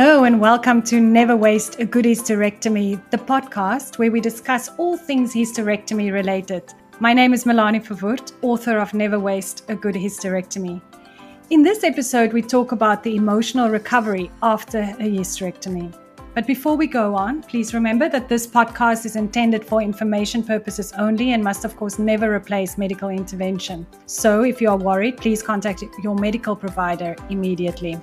Hello, and welcome to Never Waste a Good Hysterectomy, the podcast where we discuss all things hysterectomy related. My name is Melanie Verwoerd, author of Never Waste a Good Hysterectomy. In this episode, we talk about the emotional recovery after a hysterectomy. But before we go on, please remember that this podcast is intended for information purposes only and must, of course, never replace medical intervention. So if you are worried, please contact your medical provider immediately.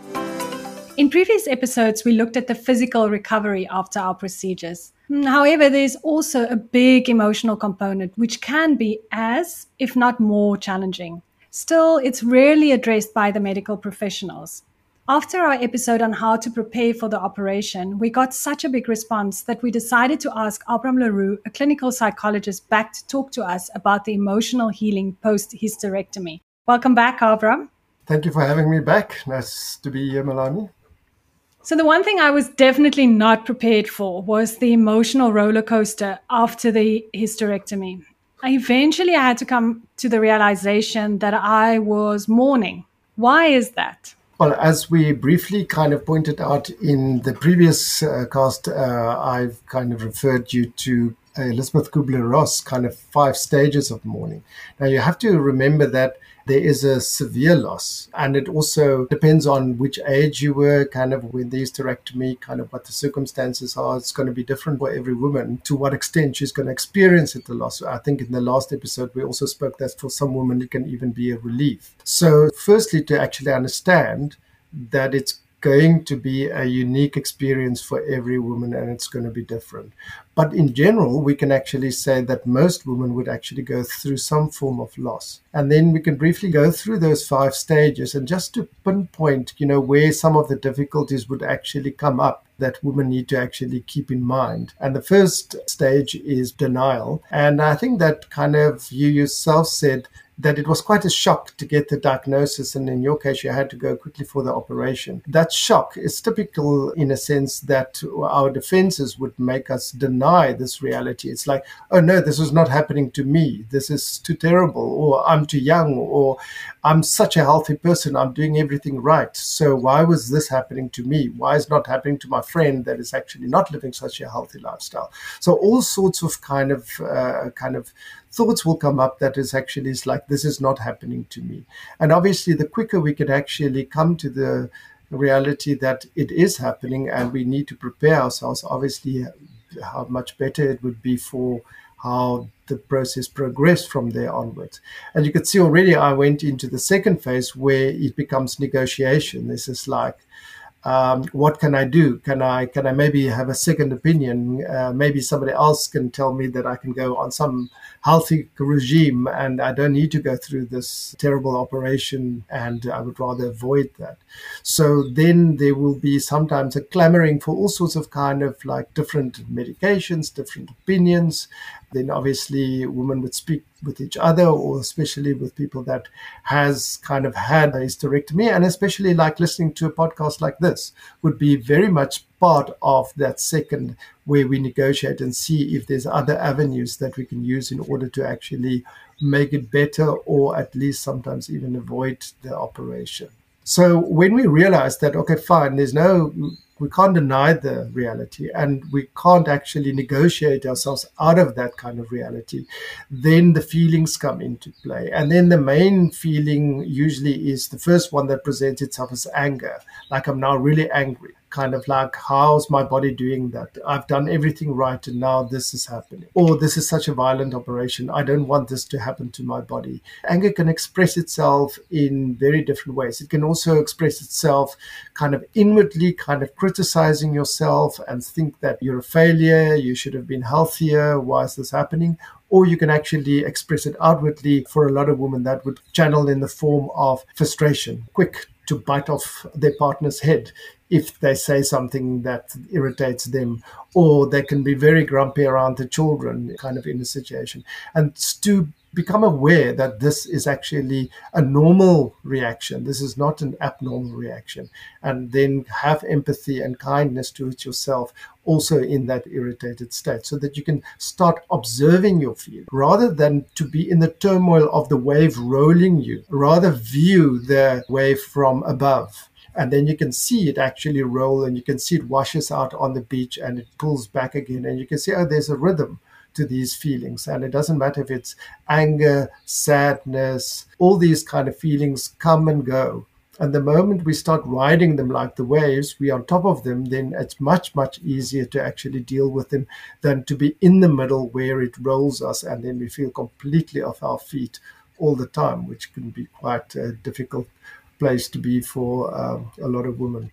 In previous episodes, we looked at the physical recovery after our procedures. However, there's also a big emotional component, which can be as, if not more, challenging. Still, it's rarely addressed by the medical professionals. After our episode on how to prepare for the operation, we got such a big response that we decided to ask Abram le Roux, a clinical psychologist, back to talk to us about the emotional healing post hysterectomy. Welcome back, Abram. Thank you for having me back. Nice to be here, Melanie. So, the one thing I was definitely not prepared for was the emotional roller coaster after the hysterectomy. I eventually I had to come to the realization that I was mourning. Why is that? Well, as we briefly kind of pointed out in the previous uh, cast, uh, I've kind of referred you to Elisabeth Kubler Ross kind of five stages of mourning. Now, you have to remember that there is a severe loss. And it also depends on which age you were, kind of when the hysterectomy, kind of what the circumstances are. It's going to be different for every woman to what extent she's going to experience it, the loss. I think in the last episode, we also spoke that for some women, it can even be a relief. So, firstly, to actually understand that it's going to be a unique experience for every woman and it's going to be different. But in general, we can actually say that most women would actually go through some form of loss. And then we can briefly go through those five stages and just to pinpoint, you know, where some of the difficulties would actually come up that women need to actually keep in mind. And the first stage is denial. And I think that kind of you yourself said that it was quite a shock to get the diagnosis. And in your case, you had to go quickly for the operation. That shock is typical in a sense that our defenses would make us deny this reality. It's like, oh no, this is not happening to me. This is too terrible, or I'm too young, or I'm such a healthy person. I'm doing everything right. So why was this happening to me? Why is not happening to my friend that is actually not living such a healthy lifestyle? So all sorts of kind of uh, kind of thoughts will come up that is actually is like this is not happening to me and obviously the quicker we can actually come to the reality that it is happening and we need to prepare ourselves obviously how much better it would be for how the process progressed from there onwards. And you could see already I went into the second phase where it becomes negotiation. This is like um, what can I do? Can I can I maybe have a second opinion? Uh, maybe somebody else can tell me that I can go on some healthy regime and I don't need to go through this terrible operation, and I would rather avoid that. So then there will be sometimes a clamoring for all sorts of kind of like different medications, different opinions, then obviously women would speak with each other or especially with people that has kind of had a hysterectomy. And especially like listening to a podcast like this would be very much part of that second where we negotiate and see if there's other avenues that we can use in order to actually make it better or at least sometimes even avoid the operation. So when we realize that okay fine there's no we can't deny the reality and we can't actually negotiate ourselves out of that kind of reality, then the feelings come into play. And then the main feeling usually is the first one that presents itself as anger, like I'm now really angry kind of like, how's my body doing that? I've done everything right and now this is happening. Or this is such a violent operation. I don't want this to happen to my body. Anger can express itself in very different ways. It can also express itself kind of inwardly, kind of criticizing yourself and think that you're a failure, you should have been healthier, why is this happening? or you can actually express it outwardly for a lot of women that would channel in the form of frustration, quick to bite off their partner's head if they say something that irritates them, or they can be very grumpy around the children, kind of in a situation. And to become aware that this is actually a normal reaction, this is not an abnormal reaction, and then have empathy and kindness towards yourself also in that irritated state so that you can start observing your feelings rather than to be in the turmoil of the wave rolling you rather view the wave from above. And then you can see it actually roll and you can see it washes out on the beach and it pulls back again and you can see oh there's a rhythm to these feelings and it doesn't matter if it's anger sadness all these kind of feelings come and go and the moment we start riding them like the waves, we on top of them, then it's much, much easier to actually deal with them than to be in the middle where it rolls us and then we feel completely off our feet all the time, which can be quite a difficult place to be for um, a lot of women.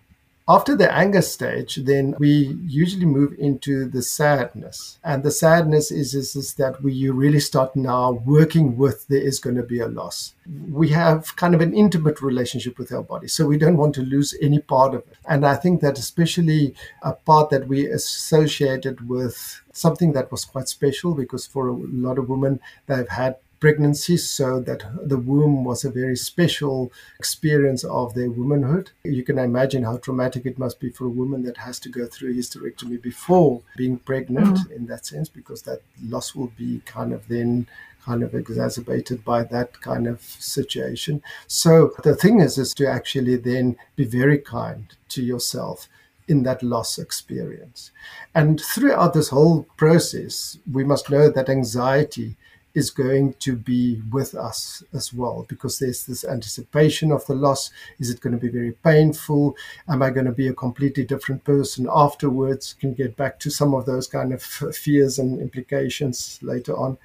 After the anger stage, then we usually move into the sadness. And the sadness is, is, is that we really start now working with there is going to be a loss. We have kind of an intimate relationship with our body, so we don't want to lose any part of it. And I think that especially a part that we associated with something that was quite special because for a lot of women, they've had pregnancy, so that the womb was a very special experience of their womanhood. You can imagine how traumatic it must be for a woman that has to go through a hysterectomy before being pregnant, mm-hmm. in that sense, because that loss will be kind of then kind of exacerbated by that kind of situation. So the thing is, is to actually then be very kind to yourself in that loss experience. And throughout this whole process, we must know that anxiety is going to be with us as well because there's this anticipation of the loss. Is it going to be very painful? Am I going to be a completely different person afterwards? Can get back to some of those kind of fears and implications later on.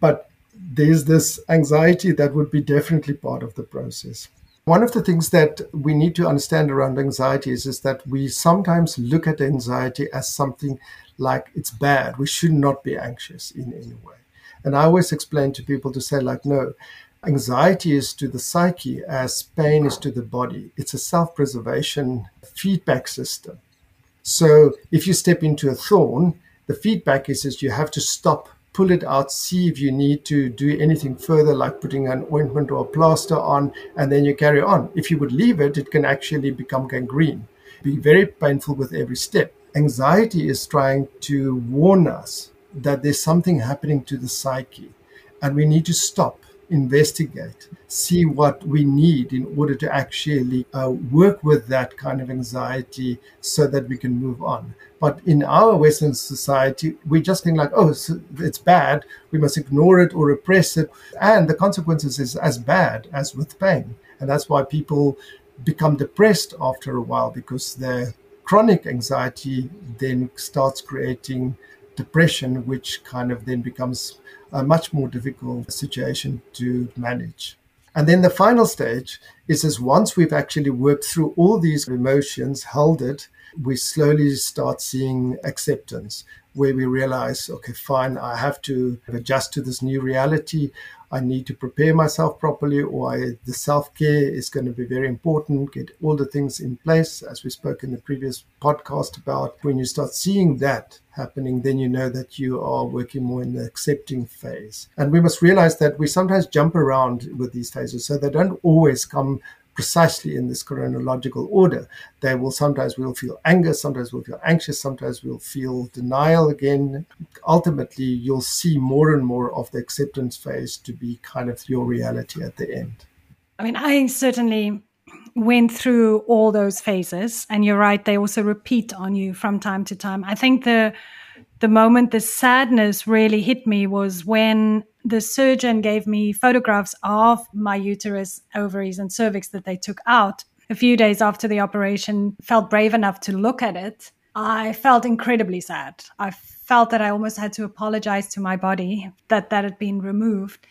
But there's this anxiety that would be definitely part of the process. One of the things that we need to understand around anxiety is, is that we sometimes look at anxiety as something like it's bad. We should not be anxious in any way. And I always explain to people to say, like, no, anxiety is to the psyche as pain is to the body. It's a self preservation feedback system. So if you step into a thorn, the feedback is, you have to stop, pull it out, see if you need to do anything further, like putting an ointment or a plaster on, and then you carry on. If you would leave it, it can actually become gangrene, be very painful with every step. Anxiety is trying to warn us that there's something happening to the psyche and we need to stop investigate see what we need in order to actually uh, work with that kind of anxiety so that we can move on. But in our western society we just think like oh it's bad we must ignore it or repress it and the consequences is as bad as with pain. And that's why people become depressed after a while because their chronic anxiety then starts creating depression, which kind of then becomes a much more difficult situation to manage. And then the final stage is as once we've actually worked through all these emotions, held it, we slowly start seeing acceptance where we realize, okay, fine, I have to adjust to this new reality. I need to prepare myself properly, or I, the self care is going to be very important. Get all the things in place, as we spoke in the previous podcast about. When you start seeing that happening, then you know that you are working more in the accepting phase. And we must realize that we sometimes jump around with these phases, so they don't always come precisely in this chronological order. They will sometimes we'll feel anger, sometimes we'll feel anxious, sometimes we'll feel denial again. Ultimately, you'll see more and more of the acceptance phase to be kind of your reality at the end. I mean, I certainly went through all those phases, and you're right; they also repeat on you from time to time. I think the the moment the sadness really hit me was when the surgeon gave me photographs of my uterus, ovaries, and cervix that they took out. A few days after the operation, felt brave enough to look at it. I felt incredibly sad. I felt that I almost had to apologize to my body that that had been removed.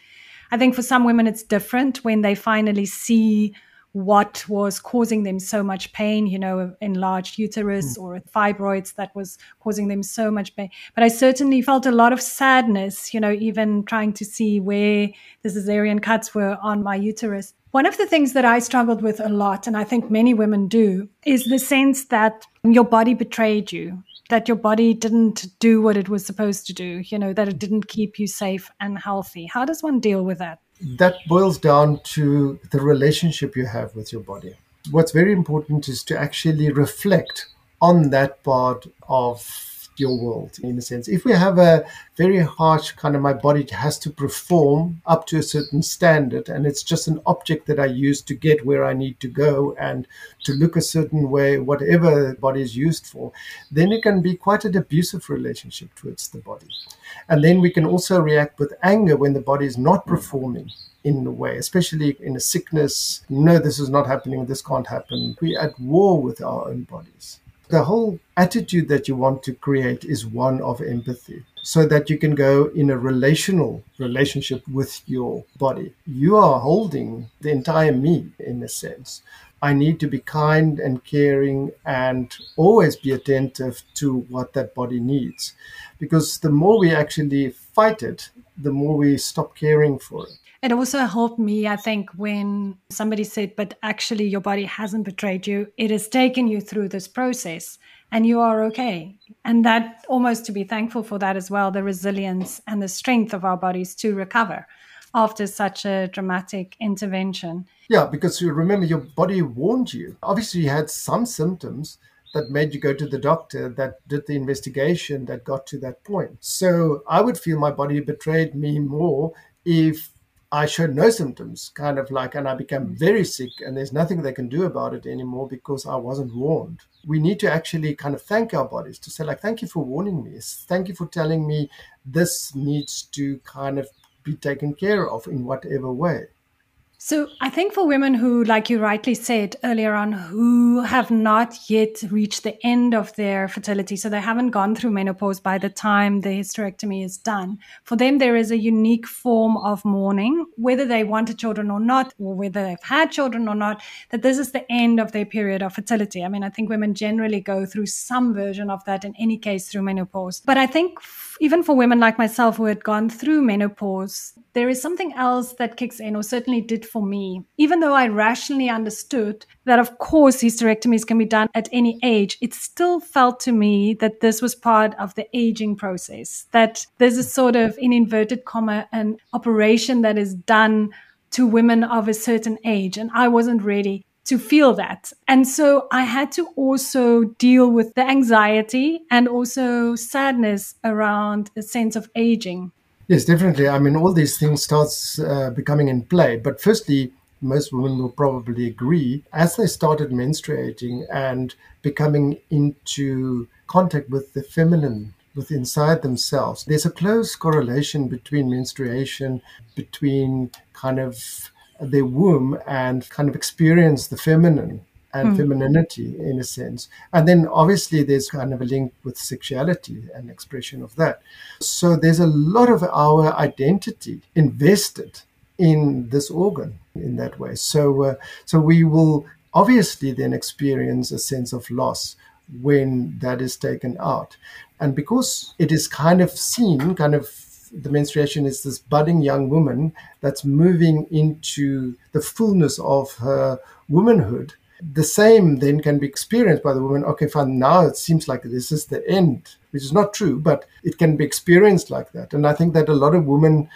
I think for some women it's different when they finally see what was causing them so much pain, you know, enlarged uterus mm. or fibroids that was causing them so much pain. But I certainly felt a lot of sadness, you know, even trying to see where the cesarean cuts were on my uterus. One of the things that I struggled with a lot, and I think many women do, is the sense that your body betrayed you, that your body didn't do what it was supposed to do, you know, that it didn't keep you safe and healthy. How does one deal with that? That boils down to the relationship you have with your body. What's very important is to actually reflect on that part of your world in a sense. If we have a very harsh kind of my body has to perform up to a certain standard and it's just an object that I use to get where I need to go and to look a certain way, whatever the body is used for, then it can be quite an abusive relationship towards the body. And then we can also react with anger when the body is not performing in a way, especially in a sickness. No, this is not happening. This can't happen. We're at war with our own bodies. The whole attitude that you want to create is one of empathy so that you can go in a relational relationship with your body. You are holding the entire me in a sense. I need to be kind and caring and always be attentive to what that body needs. Because the more we actually fight it, the more we stop caring for it. It also helped me, I think, when somebody said, but actually your body hasn't betrayed you. It has taken you through this process and you are okay. And that almost to be thankful for that as well, the resilience and the strength of our bodies to recover after such a dramatic intervention. Yeah, because you remember your body warned you. Obviously, you had some symptoms that made you go to the doctor that did the investigation that got to that point. So I would feel my body betrayed me more if I showed no symptoms, kind of like, and I became very sick, and there's nothing they can do about it anymore because I wasn't warned. We need to actually kind of thank our bodies to say, like, thank you for warning me. Thank you for telling me this needs to kind of be taken care of in whatever way. So I think for women who, like you rightly said earlier on, who have not yet reached the end of their fertility, so they haven't gone through menopause by the time the hysterectomy is done, for them there is a unique form of mourning, whether they wanted children or not, or whether they've had children or not, that this is the end of their period of fertility. I mean, I think women generally go through some version of that in any case through menopause. But I think even for women like myself who had gone through menopause, there is something else that kicks in, or certainly did for me. Even though I rationally understood that, of course, hysterectomies can be done at any age, it still felt to me that this was part of the aging process, that there's a sort of, in inverted comma, an operation that is done to women of a certain age. And I wasn't ready to feel that. And so I had to also deal with the anxiety and also sadness around a sense of aging. Yes, definitely. I mean, all these things starts uh, becoming in play. But firstly, most women will probably agree as they started menstruating and becoming into contact with the feminine with inside themselves there's a close correlation between menstruation between kind of their womb and kind of experience the feminine and mm. femininity in a sense. And then obviously there's kind of a link with sexuality and expression of that. So there's a lot of our identity invested in this organ in that way. So uh, so we will obviously then experience a sense of loss when that is taken out. And because it is kind of seen, kind of the menstruation is this budding young woman that's moving into the fullness of her womanhood. The same then can be experienced by the woman. Okay, fine, now it seems like this is the end, which is not true, but it can be experienced like that. And I think that a lot of women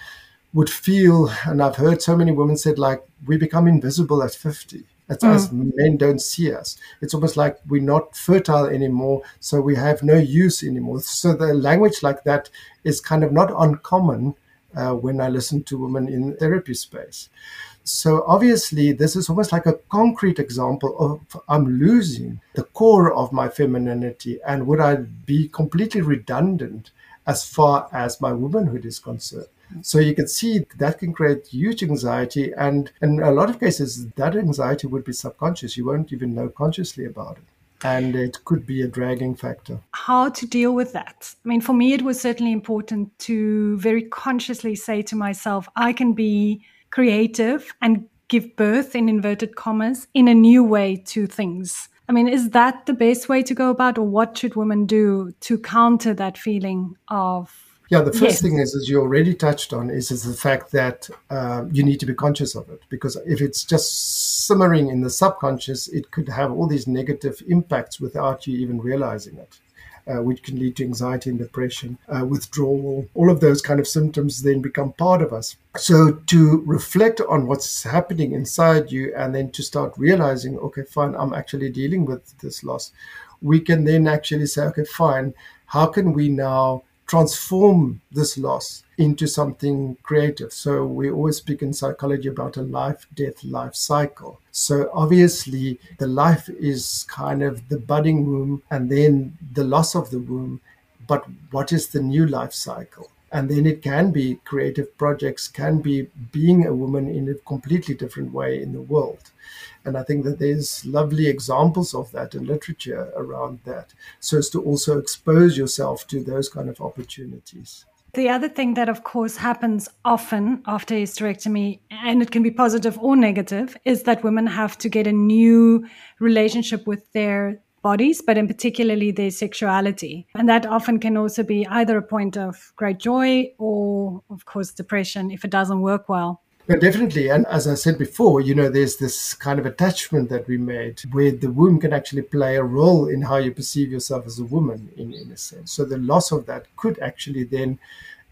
would feel, and I've heard so many women said, like, we become invisible at 50 it's mm. us men don't see us. It's almost like we're not fertile anymore, so we have no use anymore. So the language like that is kind of not uncommon uh, when I listen to women in therapy space. So obviously, this is almost like a concrete example of I'm losing the core of my femininity, and would I be completely redundant as far as my womanhood is concerned? So you can see that can create huge anxiety. And in a lot of cases, that anxiety would be subconscious. You won't even know consciously about it. And it could be a dragging factor. How to deal with that? I mean, for me, it was certainly important to very consciously say to myself, I can be creative and give birth, in inverted commas, in a new way to things. I mean, is that the best way to go about, or what should women do to counter that feeling of yeah, the first yes. thing is, as you already touched on, is, is the fact that uh, you need to be conscious of it. Because if it's just simmering in the subconscious, it could have all these negative impacts without you even realizing it. Uh, which can lead to anxiety and depression, uh, withdrawal. All of those kind of symptoms then become part of us. So to reflect on what's happening inside you and then to start realizing, okay, fine, I'm actually dealing with this loss, we can then actually say, okay, fine, how can we now transform this loss into something creative. So we always speak in psychology about a life, death, life cycle. So obviously the life is kind of the budding womb and then the loss of the womb. But what is the new life cycle? And then it can be creative projects, can be being a woman in a completely different way in the world. And I think that there's lovely examples of that in literature around that, so as to also expose yourself to those kind of opportunities. The other thing that, of course, happens often after hysterectomy, and it can be positive or negative, is that women have to get a new relationship with their bodies, but in particularly their sexuality. And that often can also be either a point of great joy or, of course, depression if it doesn't work well. Yeah, definitely. And as I said before, you know, there's this kind of attachment that we made where the womb can actually play a role in how you perceive yourself as a woman, in, in a sense. So the loss of that could actually then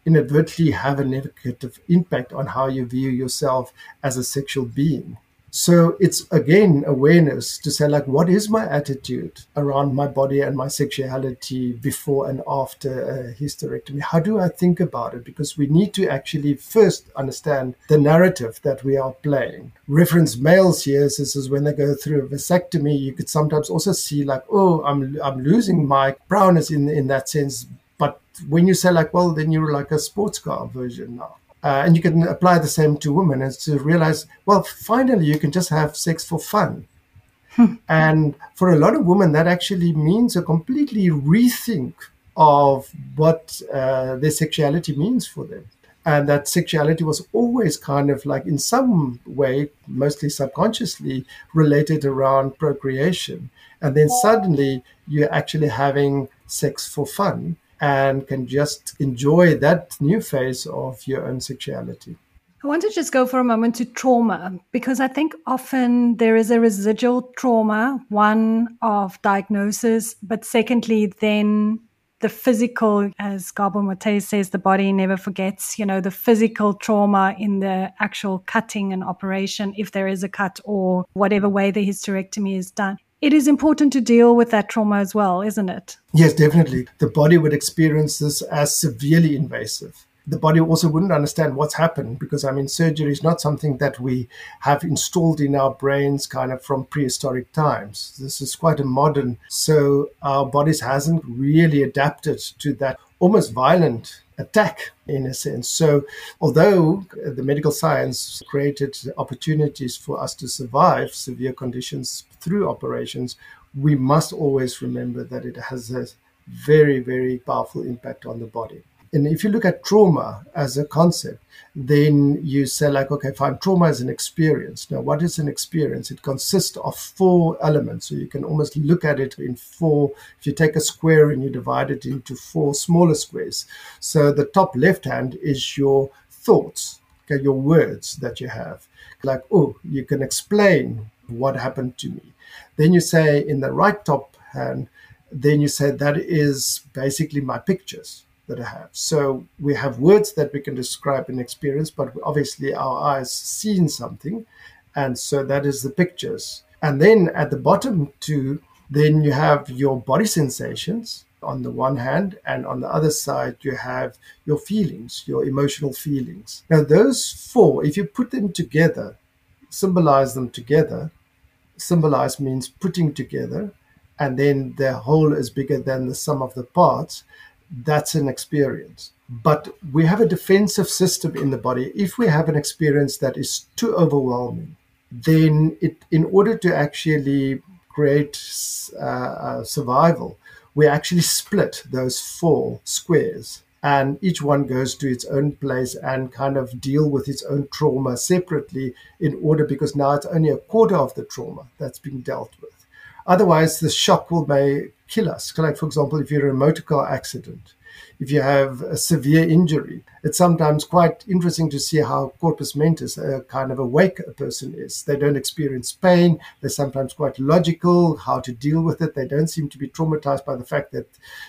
inadvertently have a negative impact on how you view yourself as a sexual being. So it's again awareness to say, like, what is my attitude around my body and my sexuality before and after a hysterectomy? How do I think about it? Because we need to actually first understand the narrative that we are playing. Reference males here is this is when they go through a vasectomy, you could sometimes also see, like, oh, I'm, I'm losing my brownness in, in that sense. But when you say, like, well, then you're like a sports car version now uh, and you can apply the same to women and to realize, well, finally, you can just have sex for fun. Hmm. and for a lot of women, that actually means a completely rethink of what uh, their sexuality means for them. And that sexuality was always kind of like, in some way, mostly subconsciously, related around procreation. And then suddenly you're actually having sex for fun and can just enjoy that new phase of your own sexuality. I want to just go for a moment to trauma because I think often there is a residual trauma, one of diagnosis, but secondly, then the physical, as Gabor Mate says, the body never forgets, you know, the physical trauma in the actual cutting and operation, if there is a cut or whatever way the hysterectomy is done it is important to deal with that trauma as well, isn't it? Yes, definitely. The body would experience this as severely invasive. The body also wouldn't understand what's happened because, I mean, surgery is not something that we have installed in our brains kind of from prehistoric times. This is quite a modern, so our bodies hasn't really adapted to that almost violent attack in a sense. So, although the medical science created opportunities for us to survive severe conditions through operations, we must always remember that it has a very, very powerful impact on the body. And if you look at trauma as a concept, then you say, like, okay, fine, trauma is an experience. Now, what is an experience? It consists of four elements. So you can almost look at it in four. If you take a square and you divide it into four smaller squares. So the top left hand is your thoughts, okay, your words that you have. Like, oh, you can explain what happened to me. Then you say in the right top hand, then you say that is basically my pictures that I have. So we have words that we can describe an experience, but obviously our eyes seen something, and so that is the pictures. And then at the bottom too, then you have your body sensations on the one hand, and on the other side you have your feelings, your emotional feelings. Now those four, if you put them together, symbolize them together. Symbolize means putting together, and then the whole is bigger than the sum of the parts that's an experience. But we have a defensive system in the body. If we have an experience that is too overwhelming, then it, in order to actually create uh, uh, survival, we actually split those four squares and each one goes to its own place and kind of deal with its own trauma separately in order because now it's only a quarter of the trauma that's being dealt with otherwise the shock will may kill us like for example if you're in a motor car accident if you have a severe injury. It's sometimes quite interesting to see how corpus mentis, a kind of awake a person is. They don't experience pain. They're sometimes quite logical how to deal with it. They don't seem to be traumatized by the fact that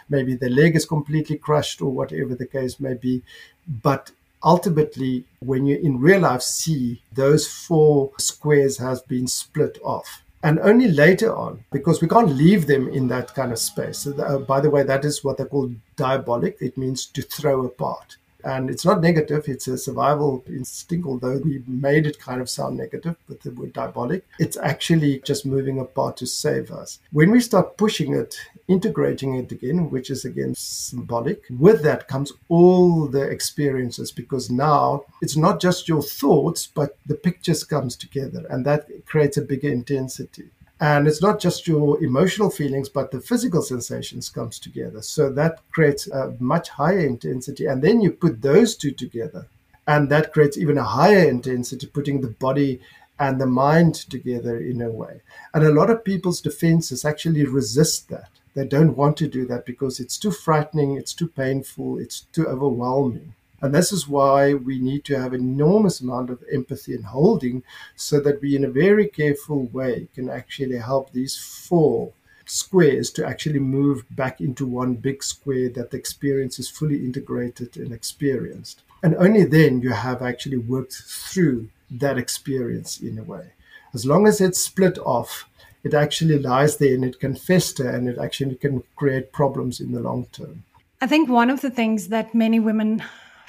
maybe their leg is completely crushed or whatever the case may be. But ultimately, when you in real life see those four squares have been split off, and only later on, because we can't leave them in that kind of space. So uh, by the way, that is what they call diabolic. It means to throw apart. And it's not negative, it's a survival instinct, although we made it kind of sound negative with the word diabolic. It's actually just moving apart to save us. When we start pushing it, integrating it again, which is again symbolic, with that comes all the experiences because now it's not just your thoughts, but the pictures comes together and that creates a bigger intensity and it's not just your emotional feelings but the physical sensations comes together. So that creates a much higher intensity. And then you put those two together. And that creates even a higher intensity putting the body and the mind together in a way. And a lot of people's defenses actually resist that. They don't want to do that because it's too frightening it's too painful it's too overwhelming and this is why we need to have enormous amount of empathy and holding so that we, in a very careful way, can actually help these four squares to actually move back into one big square that the experience is fully integrated and experienced. And only then you have actually worked through that experience in a way. As long as it's split off, it actually lies there and it can fester and it actually can create problems in the long term. I think one of the things that many women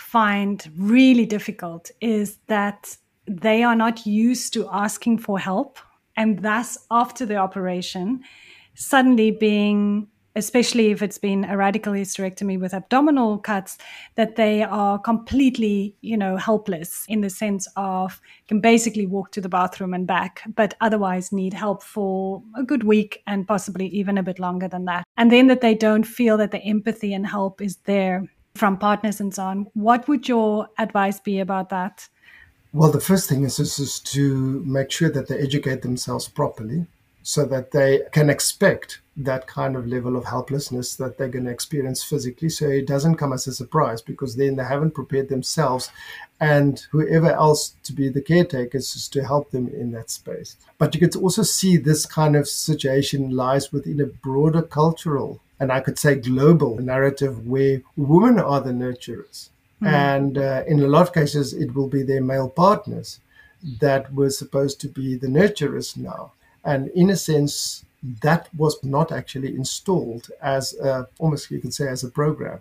find really difficult is that they are not used to asking for help. And thus, after the operation, suddenly being especially if it's been a radical hysterectomy with abdominal cuts, that they are completely, you know, helpless in the sense of can basically walk to the bathroom and back, but otherwise need help for a good week and possibly even a bit longer than that. And then that they don't feel that the empathy and help is there from partners and so on. What would your advice be about that? Well, the first thing is, is, is to make sure that they educate themselves properly so that they can expect that kind of level of helplessness that they're going to experience physically. So it doesn't come as a surprise because then they haven't prepared themselves and whoever else to be the caretakers is to help them in that space. But you could also see this kind of situation lies within a broader cultural and I could say global narrative where women are the nurturers. Mm. And uh, in a lot of cases, it will be their male partners that were supposed to be the nurturers now. And in a sense, that was not actually installed as a, almost you could say as a program.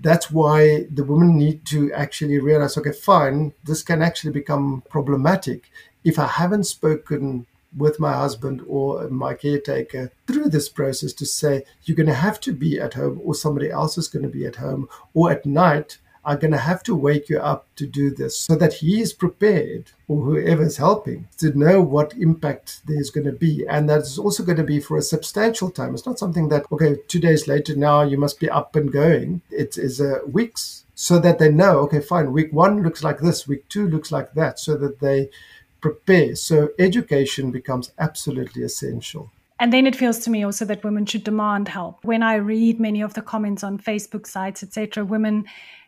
That's why the women need to actually realize, okay, fine, this can actually become problematic if I haven't spoken with my husband or my caretaker through this process to say, you're going to have to be at home, or somebody else is going to be at home, or at night, I'm going to have to wake you up to do this so that he is prepared, or whoever is helping, to know what impact there's going to be. And that's also going to be for a substantial time. It's not something that, okay, two days later now you must be up and going. It is uh, weeks so that they know, okay, fine, week one looks like this, week two looks like that, so that they prepare. So education becomes absolutely essential. And then it feels to me also that women should demand help. When I read many of the comments on Facebook sites, etc., women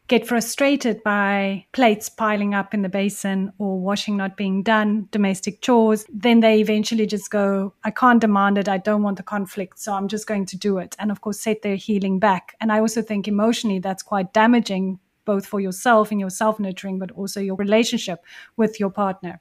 get frustrated by plates piling up in the basin or washing not being done, domestic chores, then they eventually just go, I can't demand it. I don't want the conflict. So I'm just going to do it. And of course, set their healing back. And I also think emotionally that's quite damaging, both for yourself and your self nurturing, but also your relationship with your partner.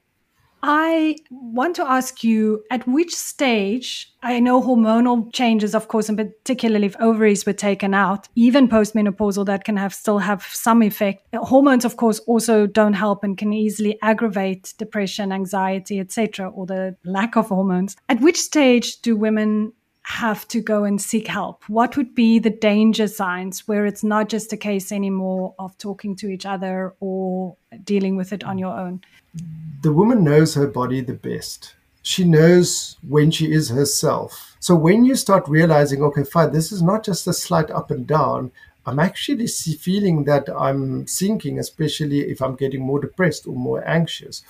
I want to ask you at which stage, I know hormonal changes, of course, and particularly if ovaries were taken out, even postmenopausal, that can have still have some effect. Hormones, of course, also don't help and can easily aggravate depression, anxiety, etc., or the lack of hormones. At which stage do women have to go and seek help? What would be the danger signs where it's not just a case anymore of talking to each other or dealing with it on your own? The woman knows her body the best. She knows when she is herself. So when you start realizing, okay, fine, this is not just a slight up and down, I'm actually feeling that I'm sinking, especially if I'm getting more depressed or more anxious.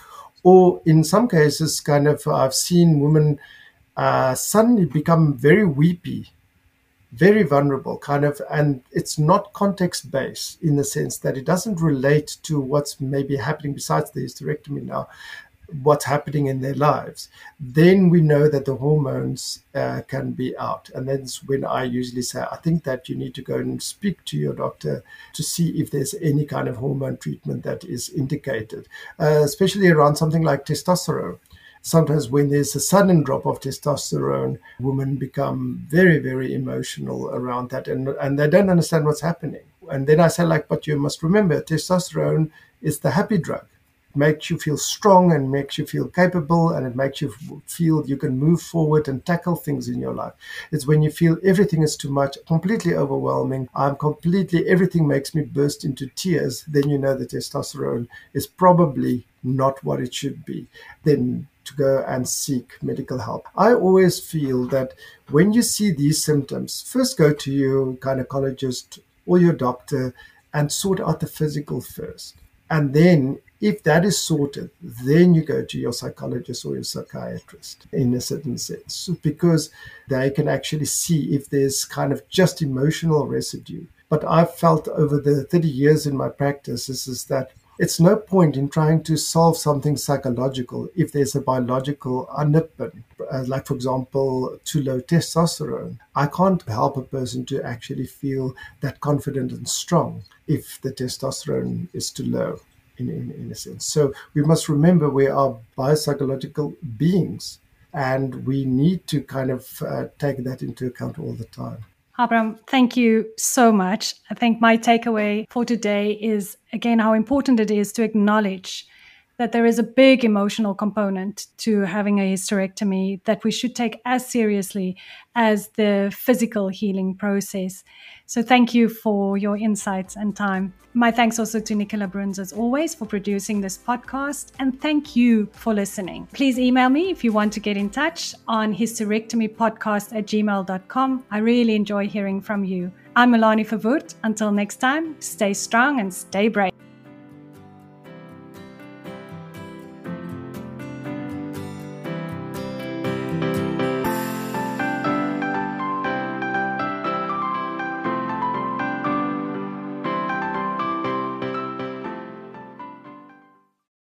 Or in some cases, kind of, I've seen women uh, suddenly become very weepy, very vulnerable, kind of, and it's not context based in the sense that it doesn't relate to what's maybe happening besides the hysterectomy now what's happening in their lives, then we know that the hormones uh, can be out. And that's when I usually say, I think that you need to go and speak to your doctor to see if there's any kind of hormone treatment that is indicated, uh, especially around something like testosterone. Sometimes, when there's a sudden drop of testosterone, women become very, very emotional around that and, and they don't understand what's happening. And then I say, like, but you must remember testosterone is the happy drug makes you feel strong and makes you feel capable and it makes you feel you can move forward and tackle things in your life. It's when you feel everything is too much, completely overwhelming, I'm completely, everything makes me burst into tears, then you know the testosterone is probably not what it should be. Then to go and seek medical help. I always feel that when you see these symptoms, first go to your gynecologist or your doctor and sort out the physical first. And then if that is sorted, then you go to your psychologist or your psychiatrist in a certain sense, because they can actually see if there's kind of just emotional residue. But I've felt over the 30 years in my practice is, is that it's no point in trying to solve something psychological if there's a biological underpin, uh, like, for example, too low testosterone. I can't help a person to actually feel that confident and strong if the testosterone is too low in, in, in a sense. So we must remember we are biopsychological beings and we need to kind of uh, take that into account all the time. Abram, thank you so much. I think my takeaway for today is again how important it is to acknowledge that there is a big emotional component to having a hysterectomy that we should take as seriously as the physical healing process. So, thank you for your insights and time. My thanks also to Nicola Bruns, as always, for producing this podcast. And thank you for listening. Please email me if you want to get in touch on hysterectomypodcast at gmail.com. I really enjoy hearing from you. I'm Melanie Verwoerd. Until next time, stay strong and stay brave.